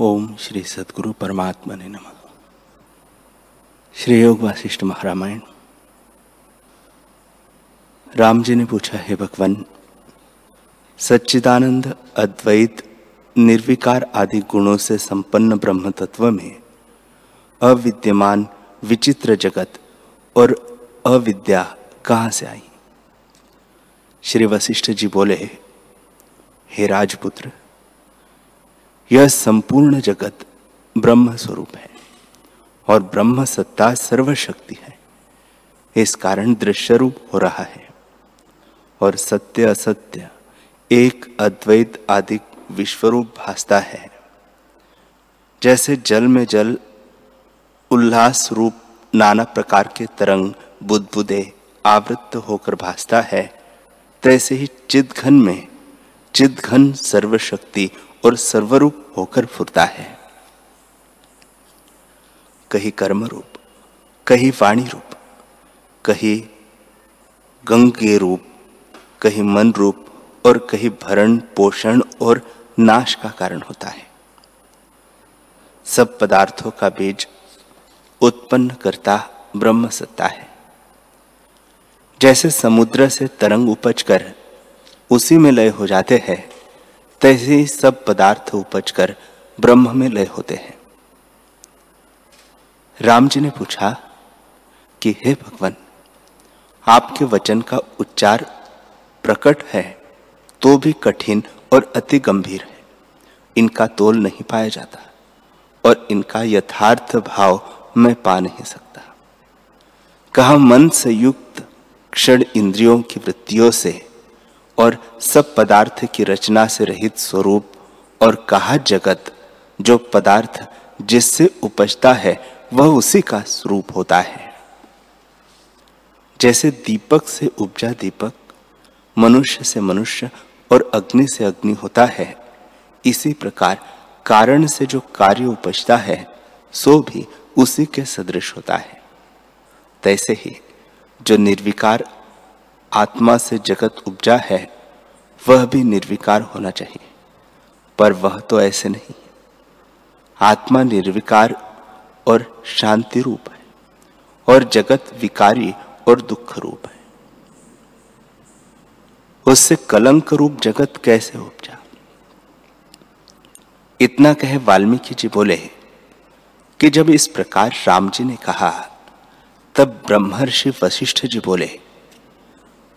ओम श्री सदगुरु परमात्मा ने नम। श्री योग वासिष्ठ महारामायण। राम जी ने पूछा, हे भगवान, सच्चिदानंद, अद्वैत, निर्विकार आदि गुणों से संपन्न ब्रह्म तत्व में अविद्यमान, विचित्र जगत और अविद्या कहाँ से आई? श्री वशिष्ठ जी बोले, हे राजपुत्र यह संपूर्ण जगत ब्रह्म स्वरूप है और ब्रह्म सत्ता सर्वशक्ति है। इस कारण दृश्य रूप हो रहा है और सत्य असत्य, एक अद्वैत आदि विश्वरूप भासता है। जैसे जल में जल, उल्लास रूप नाना प्रकार के तरंग, बुदबुदे आवृत्त होकर भासता है, तैसे ही चिदघन में चिद घन सर्वशक्ति और सर्वरूप होकर फुरता है। कहीं कर्म रूप कहीं वाणी रूप, कहीं गंगे रूप, कहीं मन रूप और कहीं भरण पोषण और नाश का कारण होता है। सब पदार्थों का बीज उत्पन्न करता ब्रह्म सत्ता है। जैसे समुद्र से तरंग उपज कर उसी में लय हो जाते हैं तैसे ही सब पदार्थ उपज कर ब्रह्म में लय होते हैं। राम जी ने पूछा कि, हे भगवान, आपके वचन का उच्चार प्रकट है तो भी कठिन और अति गंभीर है। इनका तोल नहीं पाया जाता और इनका यथार्थ भाव मैं पा नहीं सकता। कहा, मन से युक्त क्षण इंद्रियों की वृत्तियों से और सब पदार्थ की रचना से रहित स्वरूप और कहा जगत, जो पदार्थ जिससे उपजता है, वह उसी का स्वरूप होता है। जैसे दीपक से उपजा दीपक, मनुष्य से मनुष्य और अग्नि से अग्नि होता है, इसी प्रकार कारण से जो कार्य उपजता है, सो भी उसी के सदृश होता है। तैसे ही जो निर्विकार आत्मा से जगत उपजा है, वह भी निर्विकार होना चाहिए। पर वह तो ऐसे नहीं। आत्मा निर्विकार और शांति रूप है, और जगत विकारी और दुख रूप है। उससे कलंक रूप जगत कैसे उपजा? इतना कहे वाल्मीकि जी बोले कि जब इस प्रकार राम जी ने कहा, तब ब्रह्मर्षि वशिष्ठ जी बोले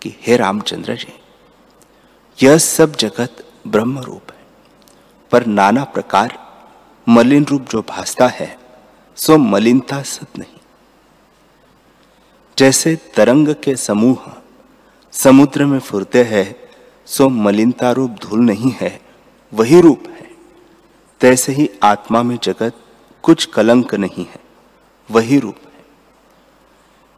कि हे रामचंद्र जी, यह सब जगत ब्रह्म रूप है, पर नाना प्रकार मलिन रूप जो भासता है, सो मलिनता सत नहीं। जैसे तरंग के समूह समुद्र में फुरते हैं, सो मलिनता रूप धूल नहीं है, वही रूप है। तैसे ही आत्मा में जगत कुछ कलंक नहीं है, वही रूप है।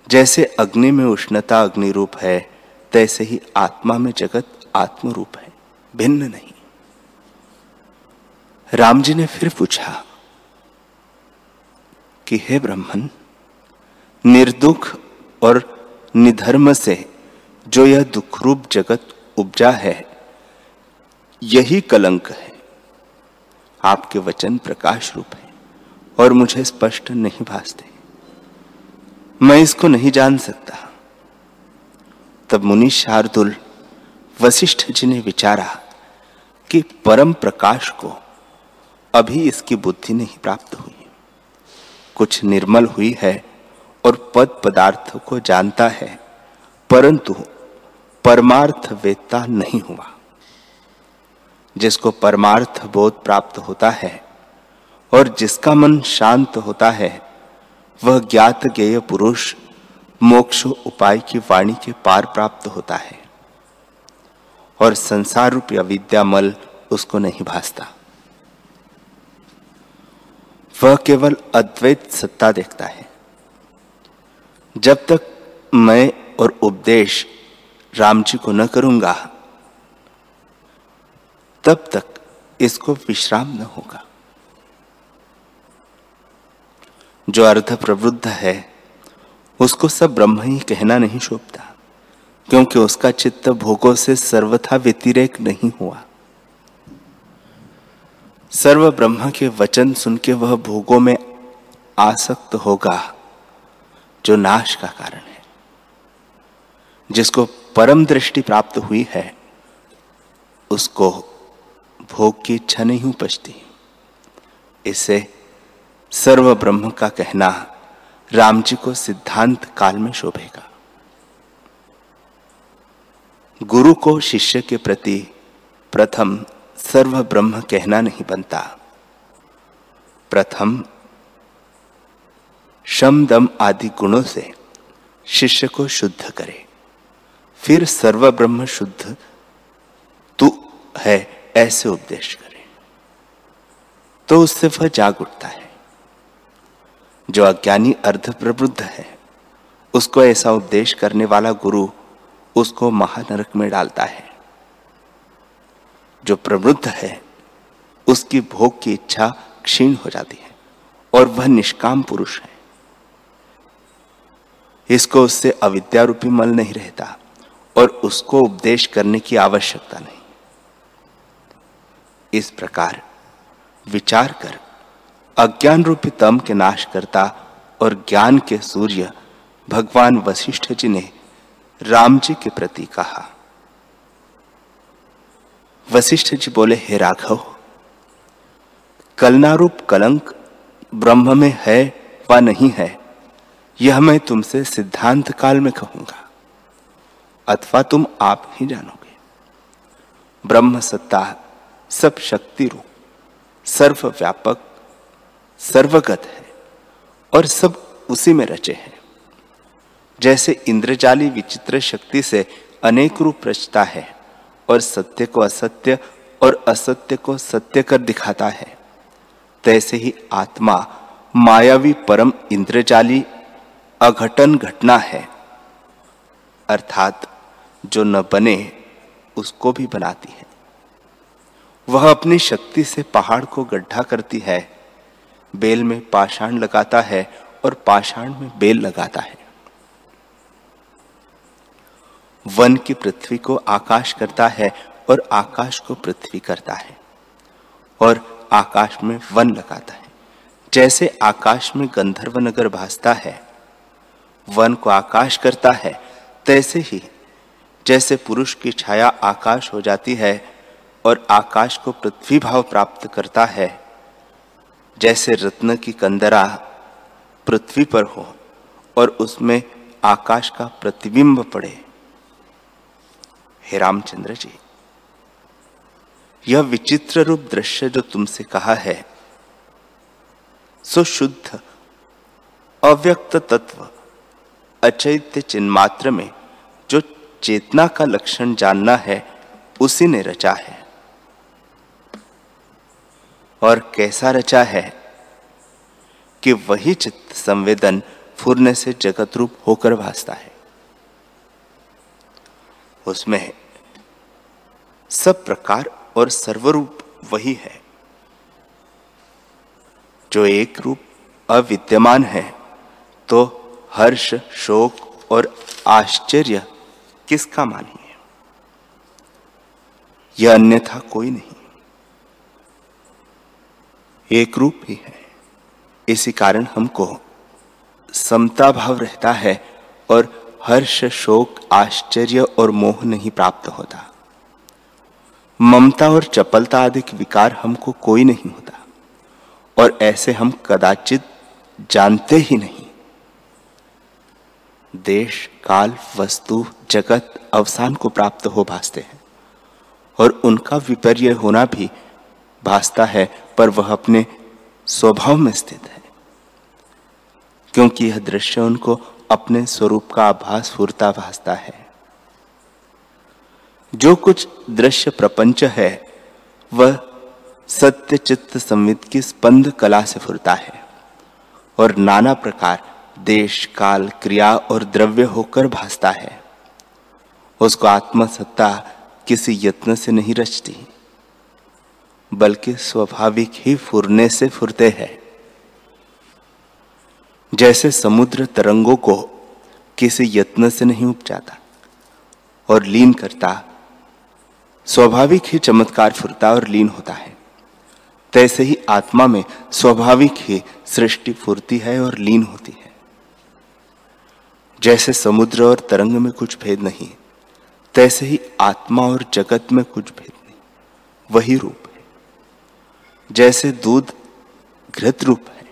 जैसे अग्नि में उष्णता अग्नि रूप है तैसे ही आत्मा में जगत आत्म रूप है, भिन्न नहीं। राम जी ने फिर पूछा कि, हे ब्राह्मण, निर्दुख और निधर्म से जो यह दुख रूप जगत उपजा है, यही कलंक है। आपके वचन प्रकाश रूप है और मुझे स्पष्ट नहीं भासते। मैं इसको नहीं जान सकता। तब मुनि शार्दुल वशिष्ठ जी ने विचारा कि परम प्रकाश को अभी इसकी बुद्धि नहीं प्राप्त हुई। कुछ निर्मल हुई है और पद पदार्थ को जानता है, परंतु परमार्थ वेदता नहीं हुआ। जिसको परमार्थ बोध प्राप्त होता है और जिसका मन शांत होता है, वह ज्ञात ज्ञेय पुरुष मोक्ष उपाय की वाणी के पार प्राप्त होता है। और संसार रूप रूपी अविद्यामल उसको नहीं भासता। वह केवल अद्वैत सत्ता देखता है। जब तक मैं और उपदेश राम जी को न करूँगा, तब तक इसको विश्राम न होगा। जो अर्थ प्रवृद्ध है उसको सब ब्रह्म ही कहना नहीं शोभता, क्योंकि उसका चित्त भोगों से सर्वथा व्यतिरेक नहीं हुआ। सर्व ब्रह्म के वचन सुन के वह भोगों में आसक्त होगा, जो नाश का कारण है, जिसको परम दृष्टि प्राप्त हुई है, उसको भोग की इच्छा नहीं उपजती। इससे सर्व ब्रह्म का कहना राम जी को सिद्धांत काल में शोभेगा। गुरु को शिष्य के प्रति प्रथम सर्व ब्रह्म कहना नहीं बनता। प्रथम शम दम आदि गुणों से शिष्य को शुद्ध करे। फिर सर्व ब्रह्म शुद्ध, तू है ऐसे उपदेश करे। तो उससे वह जाग उठता है। जो अज्ञानी अर्ध प्रबुद्ध है, उसको ऐसा उपदेश करने वाला गुरु उसको महानरक में डालता है। जो प्रबुद्ध है, उसकी भोग की इच्छा क्षीण हो जाती है और वह निष्काम पुरुष है। इसको उससे अविद्या रूपी मल नहीं रहता और उसको उपदेश करने की आवश्यकता नहीं। इस प्रकार विचार कर अज्ञान रूपी तम के नाश करता और ज्ञान के सूर्य भगवान वशिष्ठ जी ने राम जी के प्रति कहा। वशिष्ठ जी बोले, हे राघव, कलनारूप कलंक ब्रह्म में है व नहीं है, यह मैं तुमसे सिद्धांत काल में कहूँगा, अथवा तुम आप ही जानोगे। ब्रह्म सत्ता सब शक्ति रूप, सर्वव्यापक सर्वगत है और सब उसी में रचे हैं। जैसे इंद्रजाली विचित्र शक्ति से अनेक रूप रचता है और सत्य को असत्य और असत्य को सत्य कर दिखाता है, तैसे ही आत्मा मायावी परम इंद्रजाली अघटन घटना है। अर्थात जो न बने, उसको भी बनाती है। वह अपनी शक्ति से पहाड़ को गड्ढा करती है बेल में पाषाण लगाता है और पाषाण में बेल लगाता है। वन की पृथ्वी को आकाश करता है और आकाश को पृथ्वी करता है और आकाश में वन लगाता है। जैसे आकाश में गंधर्व नगर भासता है, वन को आकाश करता है, तैसे ही जैसे पुरुष की छाया आकाश हो जाती है और आकाश को पृथ्वी भाव प्राप्त करता है जैसे रत्न की कंदरा पृथ्वी पर हो और उसमें आकाश का प्रतिबिंब पड़े। हे रामचंद्र जी, यह विचित्र रूप दृश्य जो तुमसे कहा है, सो शुद्ध, अव्यक्त तत्व, अचैत्य चिन्मात्र में जो चेतना का लक्षण जानना है, उसी ने रचा है। और कैसा रचा है कि वही चित्त संवेदन फुरने से जगत रूप होकर भासता है। उसमें सब प्रकार और सर्वरूप वही है, जो एक रूप अविद्यमान है तो हर्ष, शोक और आश्चर्य किसका मानिए? यह अन्यथा कोई नहीं। एक रूप ही है। इसी कारण हमको समता भाव रहता है और हर्ष, शोक, आश्चर्य और मोह नहीं प्राप्त होता। ममता और चपलता आदि विकार हमको कोई नहीं होता और ऐसे हम कदाचित जानते ही नहीं। देश, काल, वस्तु, जगत, अवसान को प्राप्त हो भासते हैं और उनका विपर्य होना भी भासता है, पर वह अपने स्वभाव में स्थित है। क्योंकि यह दृश्य उनको अपने स्वरूप का आभास फूरता भासता है। जो कुछ दृश्य प्रपंच है, वह सत्य चित्त संवित की स्पंद कला से फुरता है और नाना प्रकार देश, काल, क्रिया और द्रव्य होकर भासता है। उसको आत्मसत्ता किसी यत्न से नहीं रचती। बल्कि स्वाभाविक ही फुरने से फुरते हैं। जैसे समुद्र तरंगों को किसी यत्न से नहीं उपजाता और लीन करता, स्वाभाविक ही चमत्कार फुरता और लीन होता है। तैसे ही आत्मा में स्वाभाविक ही सृष्टि फूर्ति है और लीन होती है। जैसे समुद्र और तरंग में कुछ भेद नहीं, तैसे ही आत्मा और जगत में कुछ भेद नहीं। वही रूप। जैसे दूध घृत रूप है,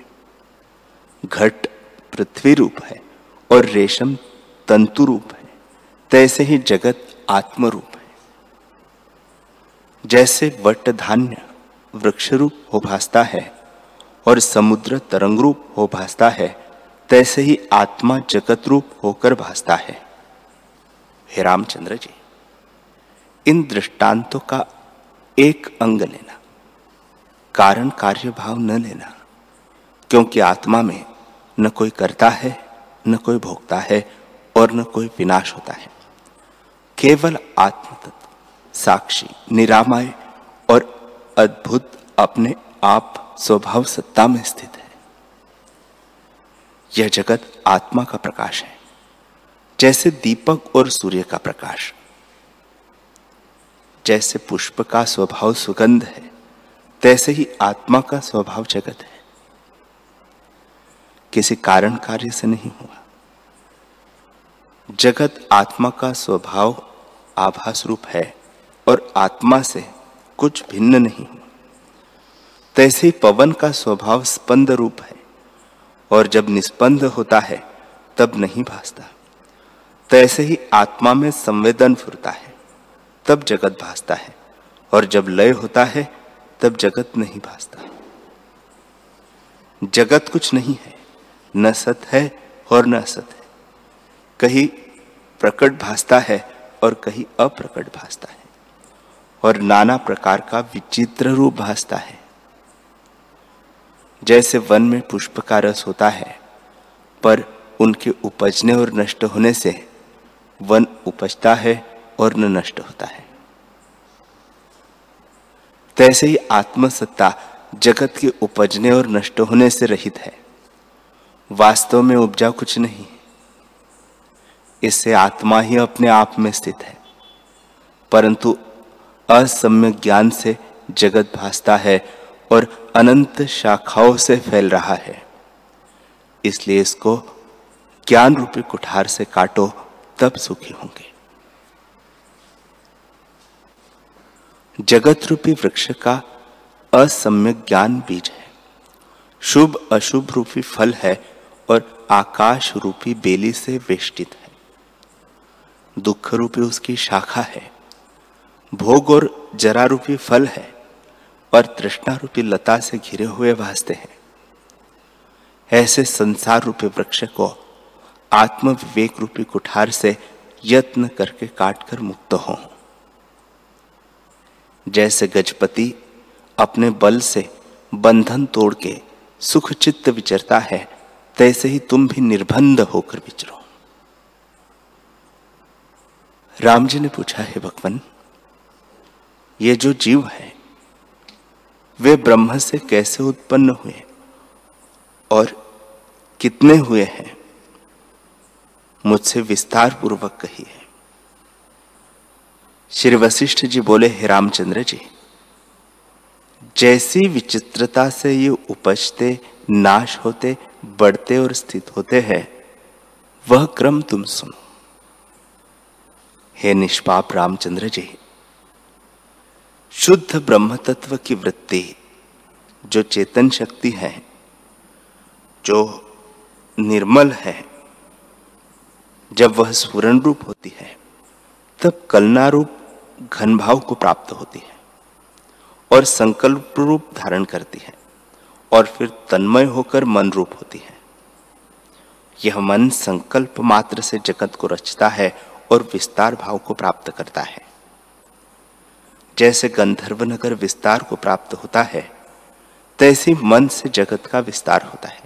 घट पृथ्वी रूप है और रेशम तंतु रूप है, तैसे ही जगत आत्म रूप है। जैसे वट धान्य वृक्ष रूप हो भासता है और समुद्र तरंग रूप हो भासता है, तैसे ही आत्मा जगत रूप होकर भासता है। हे रामचंद्र जी, इन दृष्टांतों का एक अंग लेना। कारण कार्य भाव न लेना, क्योंकि आत्मा में न कोई करता है, न कोई भोगता है और न कोई विनाश होता है। केवल आत्म तत्व साक्षी, निरामय और अद्भुत अपने आप स्वभाव सत्ता में स्थित है। यह जगत आत्मा का प्रकाश है, जैसे दीपक और सूर्य का प्रकाश, जैसे पुष्प का स्वभाव सुगंध है। तैसे ही आत्मा का स्वभाव जगत है। किसी कारण कार्य से नहीं हुआ। जगत आत्मा का स्वभाव आभास रूप है और आत्मा से कुछ भिन्न नहीं। हुआ तैसे ही पवन का स्वभाव स्पंद रूप है और जब निस्पंद होता है, तब नहीं भासता। तैसे ही आत्मा में संवेदन फुरता है, तब जगत भासता है और जब लय होता है तब जगत नहीं भासता। जगत कुछ नहीं है, न सत है और न असत है। कहीं प्रकट भासता है और कहीं अप्रकट भासता है। और नाना प्रकार का विचित्र रूप भासता है। जैसे वन में पुष्प का रस होता है, पर उनके उपजने और नष्ट होने से वन उपजता है और न नष्ट होता है। तैसे ही आत्मसत्ता जगत के उपजने और नष्ट होने से रहित है। वास्तव में उपजा कुछ नहीं। इससे आत्मा ही अपने आप में स्थित है। परंतु असम्यक ज्ञान से जगत भासता है और अनंत शाखाओं से फैल रहा है। इसलिए इसको ज्ञान रूपी कुठार से काटो, तब सुखी होंगे। जगत रूपी वृक्ष का असम्यक ज्ञान बीज है। शुभ, अशुभ रूपी फल है और आकाश रूपी बेली से वेष्टित है। दुख रूपी उसकी शाखा है। भोग और जरा रूपी फल है और तृष्णा रूपी लता से घिरे हुए भासते हैं। ऐसे संसार रूपी वृक्ष को आत्म विवेक रूपी कुठार से यत्न करके काटकर मुक्त हो। जैसे गजपति अपने बल से बंधन तोड़ के सुख चित्त विचरता है, तैसे ही तुम भी निर्बंध होकर विचरो। राम जी ने पूछा, है भगवान, ये जो जीव है, वे ब्रह्म से कैसे उत्पन्न हुए और कितने हुए हैं? मुझसे विस्तार पूर्वक कही है श्री वशिष्ठ जी बोले, हे रामचंद्र जी, जैसी विचित्रता से ये उपजते, नाश होते, बढ़ते और स्थित होते हैं, वह क्रम तुम सुनो। हे निष्पाप रामचंद्र जी, शुद्ध ब्रह्म तत्व की वृत्ति, जो चेतन शक्ति है, जो निर्मल है, जब वह स्फुरन रूप होती है, तब कलना रूप घन भाव को प्राप्त होती है और संकल्प रूप धारण करती है और फिर तन्मय होकर मन रूप होती है। यह मन संकल्प मात्र से जगत को रचता है और विस्तार भाव को प्राप्त करता है। जैसे गंधर्व नगर विस्तार को प्राप्त होता है, तैसे मन से जगत का विस्तार होता है।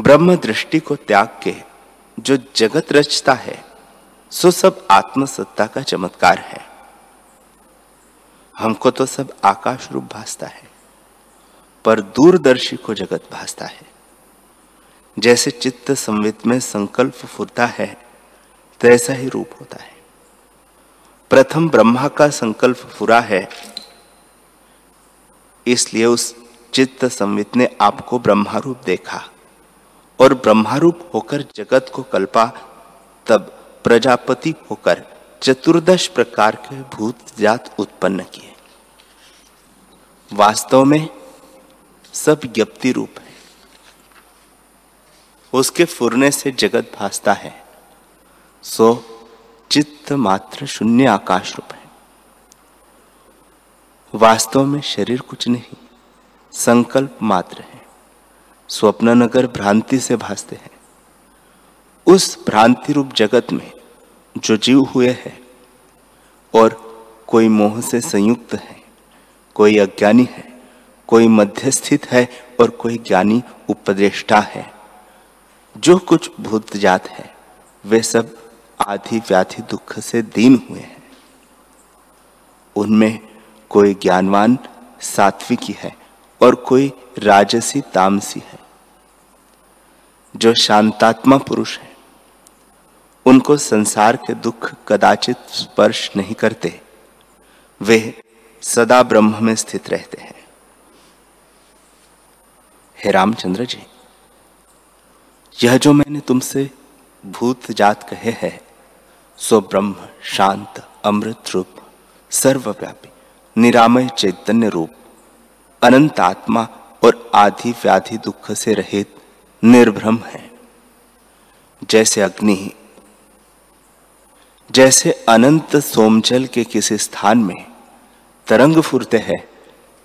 ब्रह्म दृष्टि को त्याग के जो जगत रचता है सो सब आत्मसत्ता का चमत्कार है। हमको तो सब आकाश रूप भासता है, पर दूरदर्शी को जगत भासता है। जैसे चित्त संवित में संकल्प फुरता है, तैसा ही रूप होता है। प्रथम ब्रह्मा का संकल्प फुरा है, इसलिए उस चित्त संवित ने आपको ब्रह्मारूप देखा, और ब्रह्मारूप होकर जगत को कल्पा, तब प्रजापति होकर चतुर्दश प्रकार के भूत जात उत्पन्न किए। वास्तव में सब ज्ञप्ति रूप है। उसके फुरने से जगत भासता है। सो चित्त मात्र शून्य आकाश रूप है। वास्तव में शरीर कुछ नहीं, संकल्प मात्र है। स्वप्न नगर भ्रांति से भासते हैं। उस भ्रांति रूप जगत में जो जीव हुए हैं और कोई मोह से संयुक्त है, कोई अज्ञानी है, कोई मध्यस्थित है और कोई ज्ञानी उपदेष्टा है। जो कुछ भूत जात है, वे सब आधि व्याधि दुख से दीन हुए हैं। उनमें कोई ज्ञानवान सात्विकी है और कोई राजसी तामसी है। जो शांतात्मा पुरुष है उनको संसार के दुख कदाचित स्पर्श नहीं करते। वे सदा ब्रह्म में स्थित रहते हैं। हे रामचंद्र जी, यह जो मैंने तुमसे भूत जात कहे हैं, सो ब्रह्म, शांत, अमृत रूप, सर्वव्यापी, निरामय चैतन्य रूप, अनंत आत्मा और आधि व्याधि दुख से रहित, निर्भ्रम है। जैसे अग्नि जैसे अनंत सोमचल के किसी स्थान में तरंग फुरते हैं,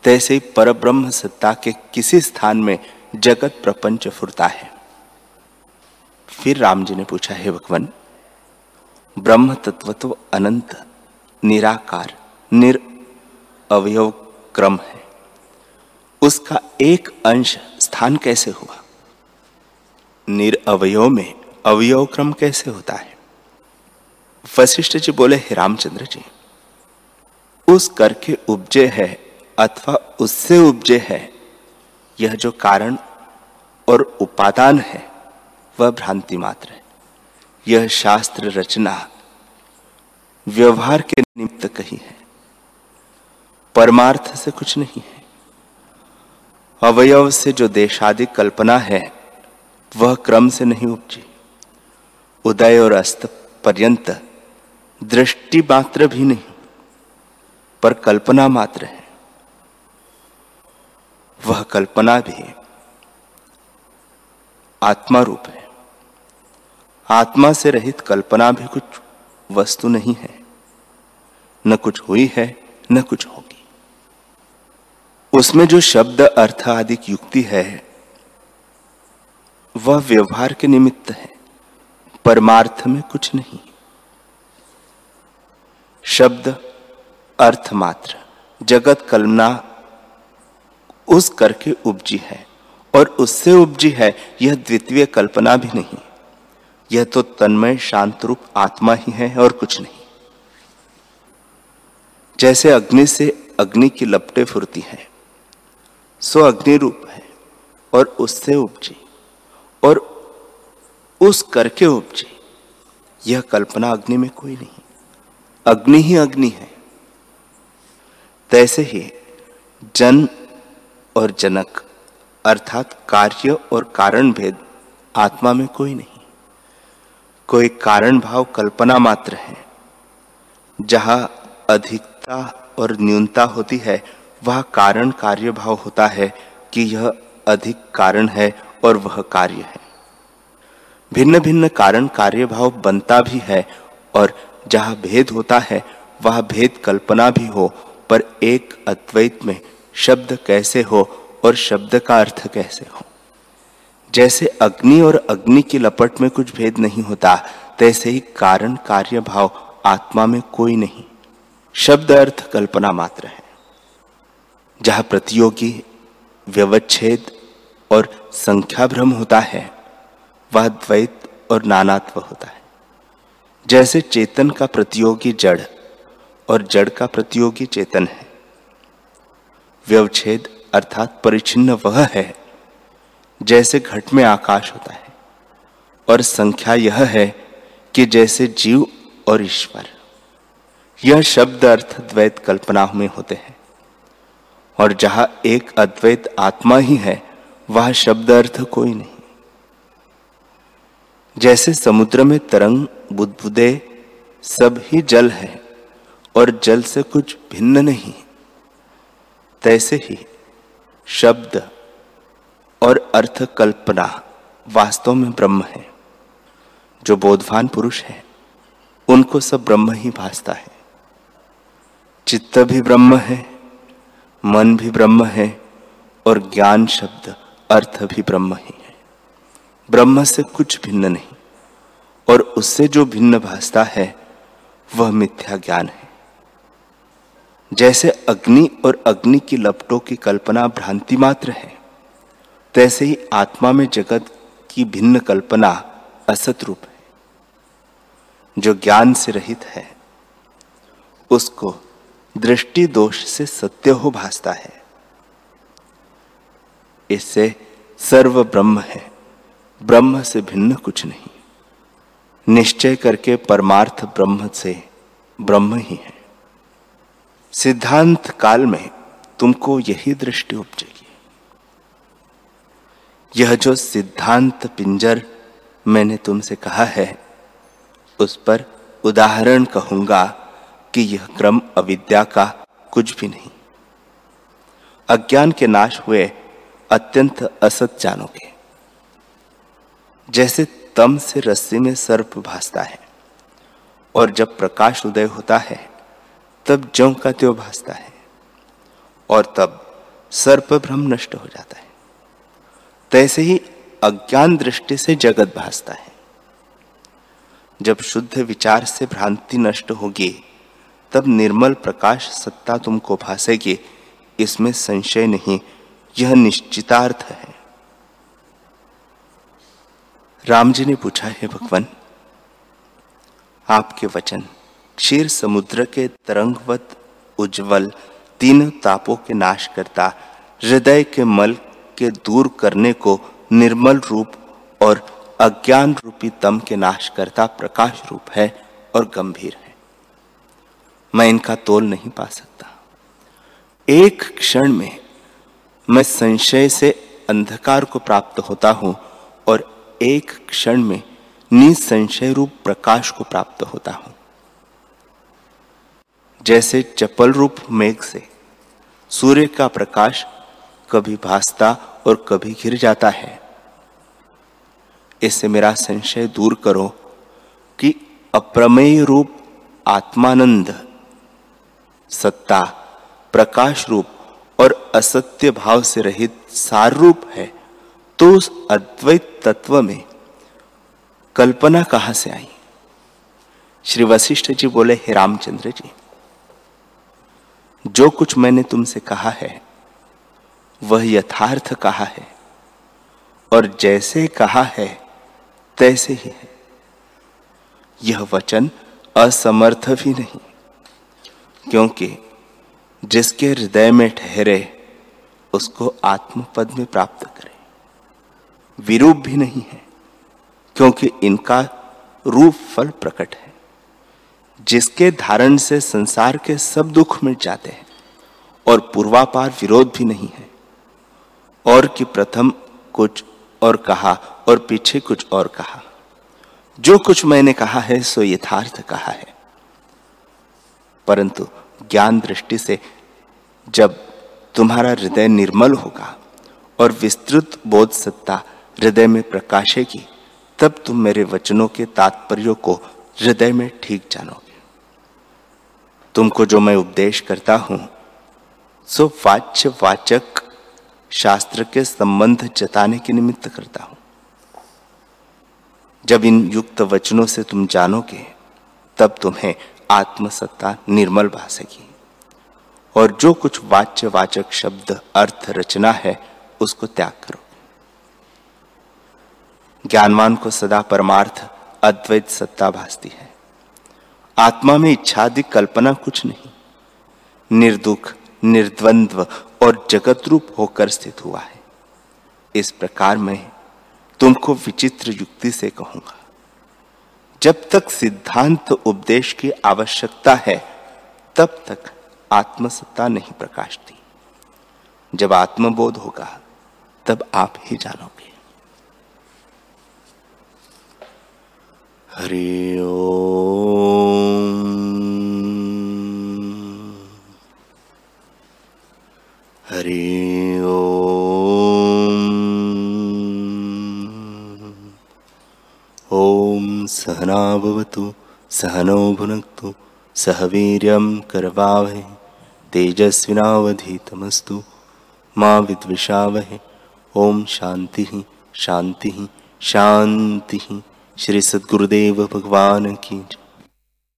तैसे ही परब्रह्म सत्ता के किसी स्थान में जगत प्रपंच फुरता है। फिर राम जी ने पूछा, है भगवान, ब्रह्म तत्व तो अनंत, निराकार, निर अवयव क्रम है। उसका एक अंश स्थान कैसे हुआ? निर अवयव में अवयव क्रम कैसे होता है? वशिष्ठ जी बोले, हे रामचंद्र जी उस कर के उपजे है अथवा उससे उपजे है, यह जो कारण और उपादान है, वह भ्रांति मात्र है। यह शास्त्र रचना व्यवहार के निमित्त कही है, परमार्थ से कुछ नहीं है। अवयव से जो देशादि कल्पना है, वह क्रम से नहीं उपजी। उदय और अस्त पर्यंत दृष्टि मात्र भी नहीं, पर कल्पना मात्र है। वह कल्पना भी आत्मा रूप है। आत्मा से रहित कल्पना भी कुछ वस्तु नहीं है। न कुछ हुई है, न कुछ होगी। उसमें जो शब्द, अर्थ आदि युक्ति है, वह व्यवहार के निमित्त है। परमार्थ में कुछ नहीं। शब्द, अर्थ मात्र। जगत कल्पना उस करके उपजी है और उससे उपजी है, यह द्वितीय कल्पना भी नहीं। यह तो तन्मय, शांत रूप, आत्मा ही है और कुछ नहीं। जैसे अग्नि से अग्नि की लपटे फुरती है, सो अग्नि रूप है और उससे उपजी और उस करके उपजी। यह कल्पना अग्नि में कोई नहीं। अग्नि ही अग्नि है। तैसे ही जन और जनक, अर्थात कार्य और कारण भेद आत्मा में कोई नहीं। कोई कारण भाव कल्पना मात्र है। जहाँ अधिकता और न्यूनता होती है, वह कारण कार्य भाव होता है कि यह अधिक कारण है और वह कार्य है। भिन्न भिन्न कारण कार्य भाव बनता भी है और जहाँ भेद होता है, वह भेद कल्पना भी हो, पर एक अद्वैत में शब्द कैसे हो और शब्द का अर्थ कैसे हो? जैसे अग्नि और अग्नि की लपट में कुछ भेद नहीं होता, तैसे ही कारण, कार्य, भाव आत्मा में कोई नहीं। शब्द अर्थ कल्पना मात्र है। जहाँ प्रतियोगी, व्यवच्छेद और संख्या भ्रम होता है, वह द्वैत और नानात्व होता है। जैसे चेतन का प्रतियोगी जड़ और जड़ का प्रतियोगी चेतन है। व्यवच्छेद अर्थात परिचिन्न वह है जैसे घट में आकाश होता है और संख्या यह है कि जैसे जीव और ईश्वर। यह शब्द अर्थ द्वैत कल्पना में होते हैं और जहाँ एक अद्वैत आत्मा ही है, वह शब्द अर्थ कोई नहीं। जैसे समुद्र में तरंग, बुदबुदे, सब ही जल है और जल से कुछ भिन्न नहीं। तैसे ही शब्द और अर्थ कल्पना वास्तव में ब्रह्म है। जो बोधवान पुरुष है, उनको सब ब्रह्म ही भासता है। चित्त भी ब्रह्म है, मन भी ब्रह्म है और ज्ञान शब्द, अर्थ भी ब्रह्म है। ब्रह्म से कुछ भिन्न नहीं, और उससे जो भिन्न भासता है, वह मिथ्या ज्ञान है। जैसे अग्नि और अग्नि की लपटों की कल्पना भ्रांति मात्र है, तैसे ही आत्मा में जगत की भिन्न कल्पना असत रूप है। जो ज्ञान से रहित है, उसको दृष्टि दोष से सत्य हो भासता है। इससे सर्व ब्रह्म है। ब्रह्म से भिन्न कुछ नहीं। निश्चय करके परमार्थ ब्रह्म से ब्रह्म ही है। सिद्धांत काल में तुमको यही दृष्टि उपजेगी। यह जो सिद्धांत पिंजर मैंने तुमसे कहा है, उस पर उदाहरण कहूँगा कि यह क्रम अविद्या का कुछ भी नहीं। अज्ञान के नाश हुए अत्यंत असत जानोगे जैसे तम से रस्सी में सर्प भासता है, और जब प्रकाश उदय होता है, तब ज्यो का त्यो भासता है, और तब सर्प भ्रम नष्ट हो जाता है। तैसे ही अज्ञान दृष्टि से जगत भासता है। जब शुद्ध विचार से भ्रांति नष्ट होगी, तब निर्मल प्रकाश सत्ता तुमको भासेगी। इसमें संशय नहीं, यह निश्चितार्थ है। राम जी ने पूछा, है भगवान, आपके वचन क्षीर समुद्र के तरंगवत उज्जवल तीन तापों के नाश करता हृदय के मल के दूर करने को निर्मल रूप और अज्ञान रूपी तम के नाश करता प्रकाश रूप है और गंभीर है। मैं इनका तोल नहीं पा सकता। एक क्षण में मैं संशय से अंधकार को प्राप्त होता हूँ एक क्षण में निसंशय रूप प्रकाश को प्राप्त होता हूँ। जैसे चपल रूप मेघ से, सूर्य का प्रकाश कभी भासता और कभी घिर जाता है। इससे मेरा संशय दूर करो कि अप्रमेय रूप आत्मानंद, सत्ता, प्रकाश रूप और असत्य भाव से रहित सार रूप है। तो उस अद्वैत तत्व में कल्पना कहाँ से आई? श्री वशिष्ठ जी बोले, हे रामचंद्र जी, जो कुछ मैंने तुमसे कहा है, वह यथार्थ कहा है, और जैसे कहा है, तैसे ही है। यह वचन असमर्थ भी नहीं, क्योंकि जिसके हृदय में ठहरे, उसको आत्मपद में प्राप्त करे। विरूप भी नहीं है, क्योंकि इनका रूप फल प्रकट है। जिसके धारण से संसार के सब दुख मिट जाते हैं और पूर्वापार विरोध भी नहीं है। और कि प्रथम कुछ और कहा और पीछे कुछ और कहा। जो कुछ मैंने कहा है, सो यथार्थ कहा है। परंतु ज्ञान दृष्टि से जब तुम्हारा हृदय निर्मल होगा और विस्तृत बोध सत्ता हृदय में प्रकाशेगी, तब तुम मेरे वचनों के तात्पर्यों को हृदय में ठीक जानोगे। तुमको जो मैं उपदेश करता हूँ, सो वाच्य वाचक शास्त्र के संबंध जताने के निमित्त करता हूँ। जब इन युक्त वचनों से तुम जानोगे, तब तुम्हें आत्मसत्ता निर्मल भासेगी। और जो कुछ वाच्य वाचक शब्द, अर्थ, रचना है, उसको त्याग करो। ज्ञानवान को सदा परमार्थ, अद्वैत सत्ता भासती है। आत्मा में इच्छादि कल्पना कुछ नहीं। निर्दुख, निर्द्वंद्व और जगत रूप होकर स्थित हुआ है। इस प्रकार मैं तुमको विचित्र युक्ति से कहूँगा। जब तक सिद्धांत उपदेश की आवश्यकता है, तब तक आत्मसत्ता नहीं प्रकाशती। जब आत्मबोध होगा, तब आप ही जानोगे। हरि हरि ॐ सहनाभवतु सहनौ भुनक्तु सह वीर्यं करवावहे तेजस्विनावधीतमस्तु मा विद्विषावहे, ओम शांति शांति शांति श्री सदगुरुदेव भगवान की